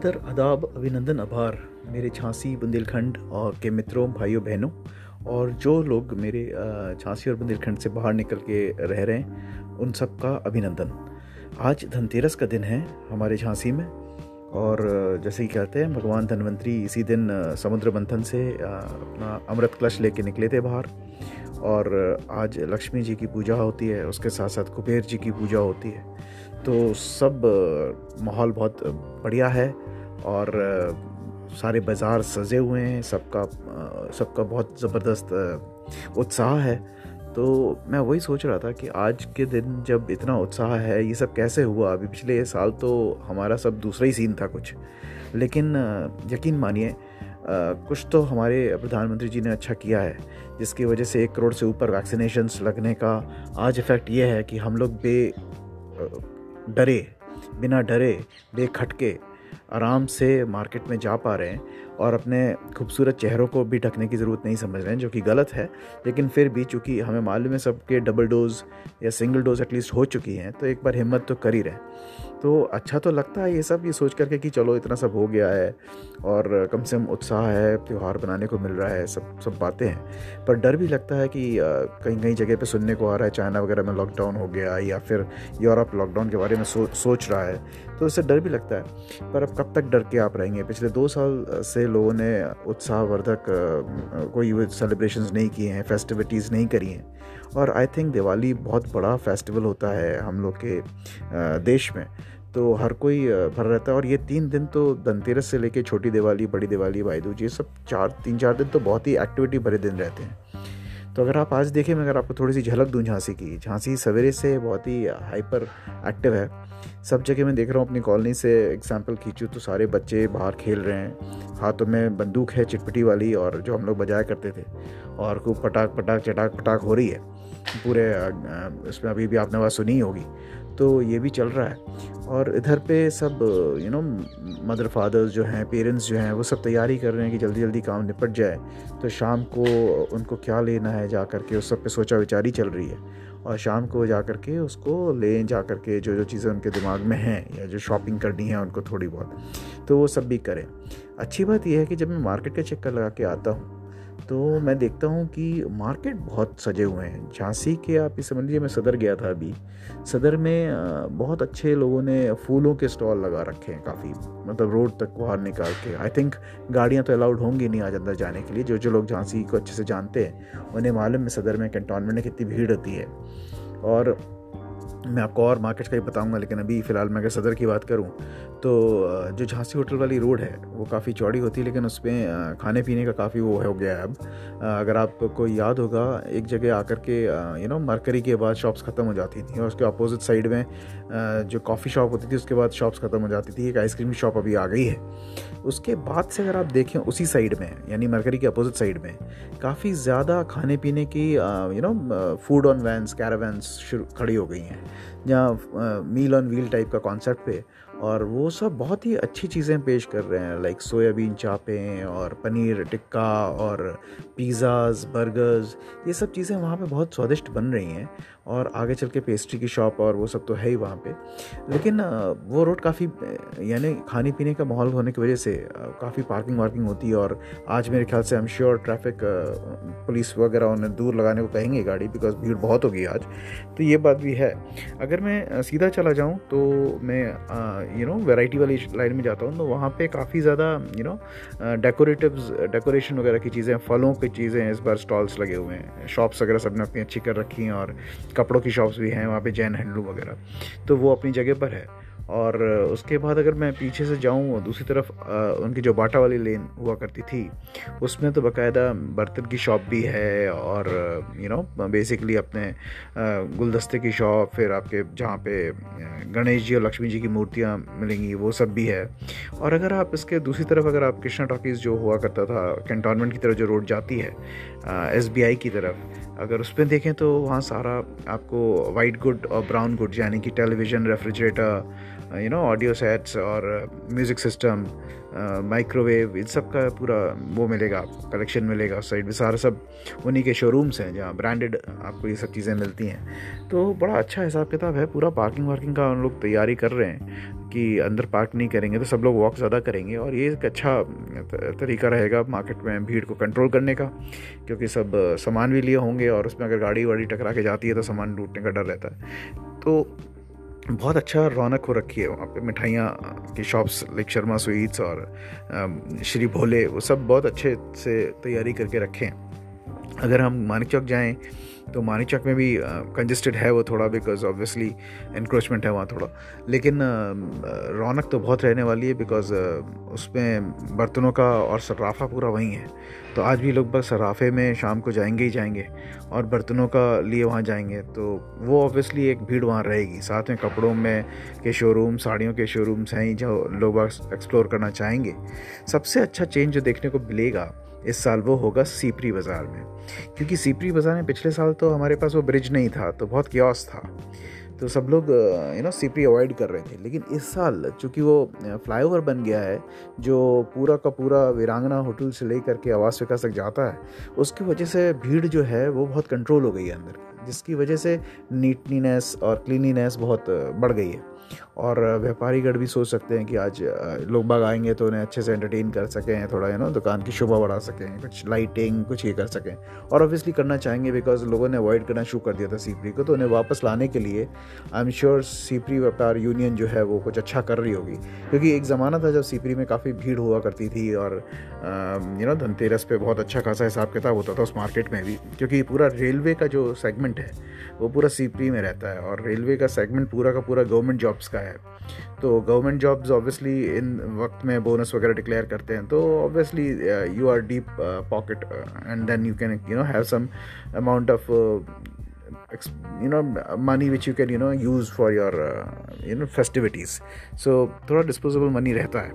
आदर आदाब अभिनंदन आभार। मेरे झांसी, बुंदेलखंड और के मित्रों, भाइयों, बहनों और जो लोग मेरे झांसी और बुंदेलखंड से बाहर निकल के रह रहे हैं, उन सब का अभिनंदन। आज धनतेरस का दिन है हमारे झांसी में और जैसे ही कहते हैं, भगवान धनवंतरी इसी दिन समुद्र मंथन से अपना अमृत कलश लेके निकले थे बाहर और आज लक्ष्मी जी की पूजा होती है, उसके साथ साथ कुबेर जी की पूजा होती है। तो सब माहौल बहुत बढ़िया है और सारे बाज़ार सजे हुए हैं, सबका सबका बहुत ज़बरदस्त उत्साह है। तो मैं वही सोच रहा था कि आज के दिन जब इतना उत्साह है, ये सब कैसे हुआ? अभी पिछले साल तो हमारा सब दूसरा ही सीन था कुछ। लेकिन यकीन मानिए कुछ तो हमारे प्रधानमंत्री जी ने अच्छा किया है, जिसकी वजह से एक करोड़ से ऊपर वैक्सीनेशंस लगने का आज इफ़ेक्ट ये है कि हम लोग बे डरे, बिना डरे बेखटके आराम से मार्केट में जा पा रहे हैं और अपने खूबसूरत चेहरों को भी ढकने की ज़रूरत नहीं समझ रहे हैं जो कि गलत है। लेकिन फिर भी चूँकि हमें मालूम है सबके डबल डोज या सिंगल डोज एटलीस्ट हो चुकी हैं तो एक बार हिम्मत तो कर ही रहे तो अच्छा तो लगता है ये सब ये सोच करके कि चलो इतना सब हो गया है और कम से कम उत्साह है त्यौहार बनाने को मिल रहा है सब सब बातें हैं। पर डर भी लगता है कि कहीं कहीं जगह पे सुनने को आ रहा है चाइना वगैरह में लॉकडाउन हो गया या फिर यूरोप लॉकडाउन के बारे में सो, सोच रहा है तो इससे डर भी लगता है। पर अब कब तक डर के आप रहेंगे? पिछले दो साल से लोगों ने उत्साहवर्धक कोई सेलिब्रेशन नहीं किए हैं फेस्टिविटीज़ नहीं करी हैं। और आई थिंक दिवाली बहुत बड़ा फेस्टिवल होता है हम लोग के देश में। तो हर कोई भर रहता है और ये तीन दिन तो धनतेरस से लेके छोटी दिवाली, बड़ी दिवाली, भाई दूज, ये सब चार, तीन चार दिन तो बहुत ही एक्टिविटी भरे दिन रहते हैं। तो अगर आप आज देखें, मैं अगर आपको थोड़ी सी झलक दूँ झांसी की, झांसी सवेरे से बहुत ही हाइपर एक्टिव है। सब जगह मैं देख रहा हूँ, अपनी कॉलोनी से एग्ज़ाम्पल खींचूँ तो सारे बच्चे बाहर खेल रहे हैं। हाथों में बंदूक है, चिटपटी वाली और जो हम लोग बजाया करते थे। और खूब पटाख पटाख चटाक पटाख हो रही है। पूरे उसमें अभी भी आपने आवाज़ सुनी होगी। तो ये भी चल रहा है। और इधर पे सब यू नो मदर फादर्स जो हैं पेरेंट्स जो हैं, वो सब तैयारी कर रहे हैं कि जल्दी जल्दी काम निपट जाए। तो शाम को उनको क्या लेना है जा कर के, उस सब पे सोचा विचारी चल रही है। और शाम को जा कर के उसको ले जा कर के जो जो चीज़ें उनके दिमाग में हैं या जो शॉपिंग करनी है उनको थोड़ी बहुत तो वो सब भी करें। अच्छी बात यह है कि जब मैं मार्केट का चक्कर लगा के आता हूँ तो मैं देखता हूँ कि मार्केट बहुत सजे हुए हैं। झांसी के आप ये समझ लीजिए, मैं सदर गया था अभी। सदर में बहुत अच्छे लोगों ने फूलों के स्टॉल लगा रखे हैं काफ़ी। मतलब रोड तक बाहर निकाल के। आई थिंक गाड़ियाँ तो अलाउड होंगी नहीं आज अंदर जाने के लिए। जो जो लोग झांसी को अच्छे से जानते हैं, उन्हें मालूम है सदर में कैंटोनमेंट में कितनी भीड़ होती है। और मैं आपको और मार्केट का ही बताऊँगा, लेकिन अभी फ़िलहाल मैं अगर सदर की बात करूँ तो जो झांसी होटल वाली रोड है, वो काफ़ी चौड़ी होती है, लेकिन उसमें खाने पीने का काफ़ी वो हो गया है अब। अगर आपको याद होगा, एक जगह आकर के यू नो मरकरी के बाद शॉप्स ख़त्म हो जाती थी, और उसके अपोजिट साइड में जो कॉफ़ी शॉप होती थी, उसके बाद शॉप्स ख़त्म हो जाती थी, एक आइसक्रीम शॉप अभी आ गई है। उसके बाद से अगर आप देखें, उसी साइड में, यानी मरकरी के अपोजिट साइड में, काफ़ी ज़्यादा खाने पीने की you know food on vans शुरू, खड़ी हो गई हैं। जहाँ मील ऑन व्हील टाइप का कॉन्सेप्ट पे और वो सब बहुत ही अच्छी चीज़ें पेश कर रहे हैं लाइक सोयाबीन चापें और पनीर टिक्का और पिज़्ज़ाज़, बर्गर्स, ये सब चीज़ें वहाँ पे बहुत स्वादिष्ट बन रही हैं और आगे चल के पेस्ट्री की शॉप और वो सब तो है ही वहाँ पे। लेकिन वो रोड काफ़ी, यानी खाने पीने का माहौल होने की वजह से काफ़ी पार्किंग वार्किंग होती है और आज मेरे ख्याल से I am sure traffic police वगैरह उन्हें दूर लगाने को कहेंगे गाड़ी बिकॉज़ भीड़ बहुत होगी आज। तो ये बात भी है। अगर मैं सीधा चला जाऊँ तो मैं यू नो वैरायटी वाली लाइन में जाता हूँ तो वहाँ पे काफ़ी ज़्यादा यू नो डेकोरेटिव डेकोरेशन वगैरह की चीज़ें फलों की चीज़ें इस बार स्टॉल्स लगे हुए हैं। शॉप्स वगैरह सबने अपनी अच्छी कर रखी हैं और कपड़ों की शॉप्स भी हैं, वहाँ पर जैन हैंडलूम वगैरह। तो वो अपनी जगह पर है। और उसके बाद अगर मैं पीछे से जाऊँ दूसरी तरफ़ उनकी जो बाटा वाली लेन हुआ करती थी, उसमें तो बाकायदा बर्तन की शॉप भी है और यू नो बेसिकली अपने गुलदस्ते की शॉप, फिर आपके जहाँ पे गणेश जी और लक्ष्मी जी की मूर्तियाँ मिलेंगी, वो सब भी है। और अगर आप इसके दूसरी तरफ़, अगर आप कृष्णा टॉकीज़ जो हुआ करता था कैंटोनमेंट की तरफ़ जो रोड जाती है एसबीआई की तरफ़, अगर उस पर देखें तो वहाँ सारा आपको वाइट गुड और ब्राउन गुड यानी कि television refrigerator you know audio sets और म्यूज़िक सिस्टम माइक्रोवेव इन सब का पूरा वो मिलेगा आपको कलेक्शन मिलेगा उस साइड में। सारा सब उन्हीं के शोरूम्स हैं जहाँ ब्रांडेड आपको ये सब चीज़ें मिलती हैं। तो बड़ा अच्छा हिसाब किताब है, पूरा पार्किंग वार्किंग का हम लोग तैयारी कर रहे हैं कि अंदर पार्क नहीं करेंगे तो सब लोग वॉक ज़्यादा करेंगे और ये एक अच्छा तरीका रहेगा मार्केट में भीड़ को कंट्रोल करने का, क्योंकि सब, सामान भी लिए होंगे और उसमें अगर गाड़ी वाड़ी टकरा के जाती है तो सामान लूटने का डर रहता है। तो बहुत अच्छा रौनक हो रखी है वहाँ पे। मिठाइयाँ की शॉप्स लाइक शर्मा स्वीट्स और श्री भोले वो सब बहुत अच्छे से तैयारी करके रखे हैं। अगर हम मानिक चौक जाएँ तो मानी चौक में भी कंजस्टेड है वो थोड़ा बिकॉज़ ऑब्वियसली इंक्रोचमेंट है वहाँ थोड़ा। लेकिन रौनक तो बहुत रहने वाली है बिकॉज़ उसमें बर्तनों का और सर्राफा पूरा वहीं है। तो आज भी लोग बस सराफे में शाम को जाएँगे ही जाएँगे और बर्तनों का लिए वहाँ जाएँगे। तो वो ऑब्वियसली एक भीड़ वहाँ रहेगी। साथ में कपड़ों में के शोरूम साड़ियों के शोरूम्स हैं जो लोग एक्सप्लोर करना चाहेंगे। सबसे अच्छा चेंज जो देखने को मिलेगा इस साल वो होगा सीपरी बाज़ार में। क्योंकि सीपरी बाज़ार में पिछले साल तो हमारे पास वो ब्रिज नहीं था तो बहुत क्योस था। तो सब लोग यू नो सीपरी अवॉइड कर रहे थे। लेकिन इस साल चूँकि वो फ्लाईओवर बन गया है, जो पूरा का पूरा वीरांगना होटल से लेकर के आवास विकास तक जाता है, उसकी वजह से भीड़ जो है वो बहुत कंट्रोल हो गई है अंदर जिसकी वजह से नीटनीनेस और क्लीनिनेस बहुत बढ़ गई है। और व्यापारीगढ़ भी सोच सकते हैं कि आज लोग बाग आएँगे तो उन्हें अच्छे से एंटरटेन कर सकें, थोड़ा यू नो दुकान की शोभा बढ़ा सकें, कुछ लाइटिंग कुछ ये कर सकें। और ऑब्वियसली करना चाहेंगे बिकॉज़ लोगों ने अवॉइड करना शुरू कर दिया था सीपरी को तो उन्हें वापस लाने के लिए आई एम श्योर सीपरी व्यापार यूनियन जो है वो कुछ अच्छा कर रही होगी। क्योंकि एक ज़माना था जब सीपरी में काफ़ी भीड़ हुआ करती थी और यू नो धनतेरस पे बहुत अच्छा खासा हिसाब किताब होता था उस मार्केट में भी, क्योंकि पूरा रेलवे का जो सेगमेंट है, वो पूरा सीपरी में रहता है और रेलवे का सेगमेंट पूरा का पूरा गवर्नमेंट जॉब्स का है। तो गवर्नमेंट जॉब्स ऑब्वियसली इन वक्त में बोनस वगैरह डिक्लेयर करते हैं तो obviously you are deep pocket and then you can you know have some amount of know money which you can you know use for your uh, you know festivities. So थोड़ा disposable money रहता है।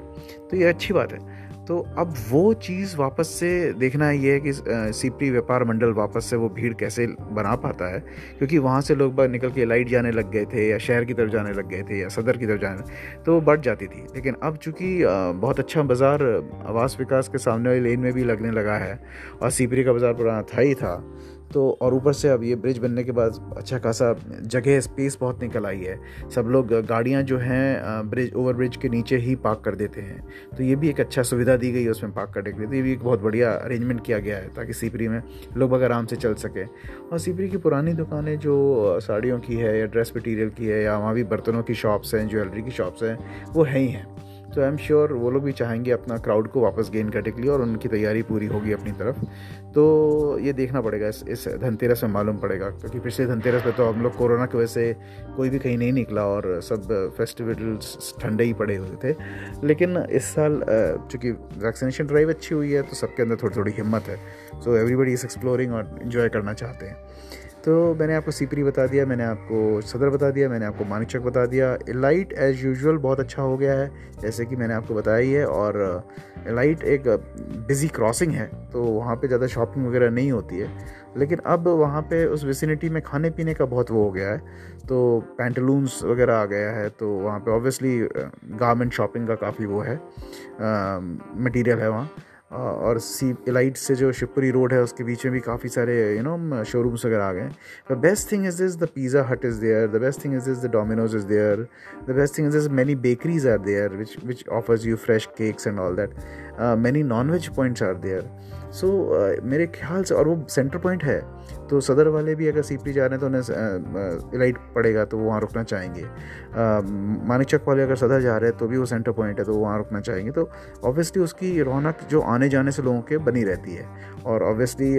तो ये अच्छी बात है। तो अब वो चीज़ वापस से देखना ये है कि सीपी व्यापार मंडल वापस से वो भीड़ कैसे बना पाता है? क्योंकि वहाँ से लोग निकल के लाइट जाने लग गए थे या शहर की तरफ़ जाने लग गए थे या सदर की तरफ़ जाने तो वो बढ़ जाती थी। लेकिन अब चूँकि बहुत अच्छा बाज़ार, आवास विकास के सामने वाली लेन में भी लगने लगा है और सीपरी का बाज़ार पुराना था ही था तो और ऊपर से अब ये ब्रिज बनने के बाद अच्छा खासा जगह स्पेस बहुत निकल आई है। सब लोग गाड़ियाँ जो हैं ब्रिज ओवर ब्रिज के नीचे ही पार्क कर देते हैं। तो ये भी एक अच्छा सुविधा दी गई है उसमें पार्क करने के लिए। तो ये भी एक बहुत बढ़िया अरेंजमेंट किया गया है ताकि सीपरी में लोग आराम से चल सकें। और सीपरी की पुरानी दुकानें जो साड़ियों की है या ड्रेस मटीरियल की है या वहाँ भी बर्तनों की शॉप्स हैं ज्वेलरी की शॉप्स हैं, वो है ही हैं। तो आई एम श्योर वो लोग भी चाहेंगे अपना क्राउड को वापस गेन करने के लिए और उनकी तैयारी पूरी होगी अपनी तरफ़। तो ये देखना पड़ेगा, इस इस धनतेरस में मालूम पड़ेगा, क्योंकि पिछले धनतेरस पे तो हम लोग कोरोना की वजह से कोई भी कहीं नहीं निकला और सब फेस्टिवल्स ठंडे ही पड़े हुए थे। लेकिन इस साल चूँकि वैक्सीनेशन ड्राइव अच्छी हुई है तो सबके अंदर थोड़ी थोड़ी हिम्मत है। सो एवरीबडी इज़ एक्सप्लोरिंग और इन्जॉय करना चाहते हैं। तो मैंने आपको सीपरी बता दिया, मैंने आपको सदर बता दिया, मैंने आपको मानिक बता दिया। लाइट एज़ यूजुअल बहुत अच्छा हो गया है, जैसे कि मैंने आपको बताया ही है, और लाइट एक बिज़ी क्रॉसिंग है तो वहाँ पे ज़्यादा शॉपिंग वगैरह नहीं होती है। लेकिन अब वहाँ पे उस विसिनिटी में खाने पीने का बहुत वो हो गया है तो पैंटलून्स वगैरह आ गया है तो वहाँ पे ऑब्वियसली गारमेंट शॉपिंग का काफ़ी वो है मटेरियल है वहाँ। और सी एलाइट से जो शिवपुरी रोड है, उसके बीच में भी काफ़ी सारे यू नो शोरूम्स वगैरह आ गए the best thing is is the Pizza Hut is there the best thing is is the Domino's is there the best thing is is many bakeries are there which which offers you fresh cakes and all that many non veg points are there so मेरे ख्याल से, और वो centre point है। तो सदर वाले भी अगर सीपी जा रहे हैं तो उन्हें इलाइट पड़ेगा तो वो वहाँ रुकना चाहेंगे। मानिक चक वाले अगर सदर जा रहे हैं तो भी वो सेंटर पॉइंट है तो वहाँ रुकना चाहेंगे। तो ऑब्वियसली उसकी रौनक जो आने जाने से लोगों के बनी रहती है। और ऑब्वियसली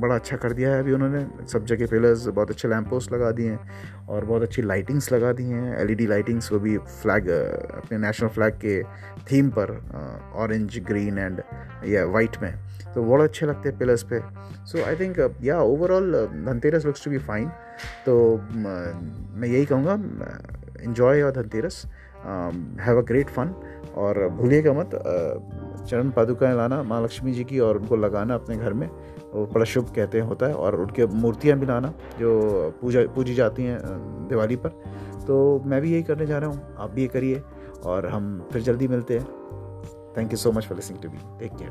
बड़ा अच्छा कर दिया है अभी उन्होंने। सब जगह पिलर्स बहुत अच्छे लैम्प पोस्ट लगा दिए हैं और बहुत अच्छी लाइटिंग्स लगा दी हैं। एलईडी लाइटिंग्स वो भी फ्लैग अपने नेशनल फ्लैग के थीम पर ऑरेंज ग्रीन एंड या वाइट में। तो बहुत अच्छे लगते हैं पिलर्स पे। So I think yeah overall Dhanteras looks to be fine तो मैं यही कहूँगा enjoy your Dhanteras have a great fun और भूलिएगा मत चरण पादुकाएँ लाना माँ लक्ष्मी जी की और उनको लगाना अपने घर में, वो बड़ा शुभ कहते हैं, होता है। और उनके मूर्तियाँ भी लाना, जो पूजा, पूजी जाती हैं दिवाली पर। तो मैं भी यही करने जा रहा हूँ। आप भी ये करिए। और हम फिर जल्दी मिलते हैं। Thank you so much for listening to me take care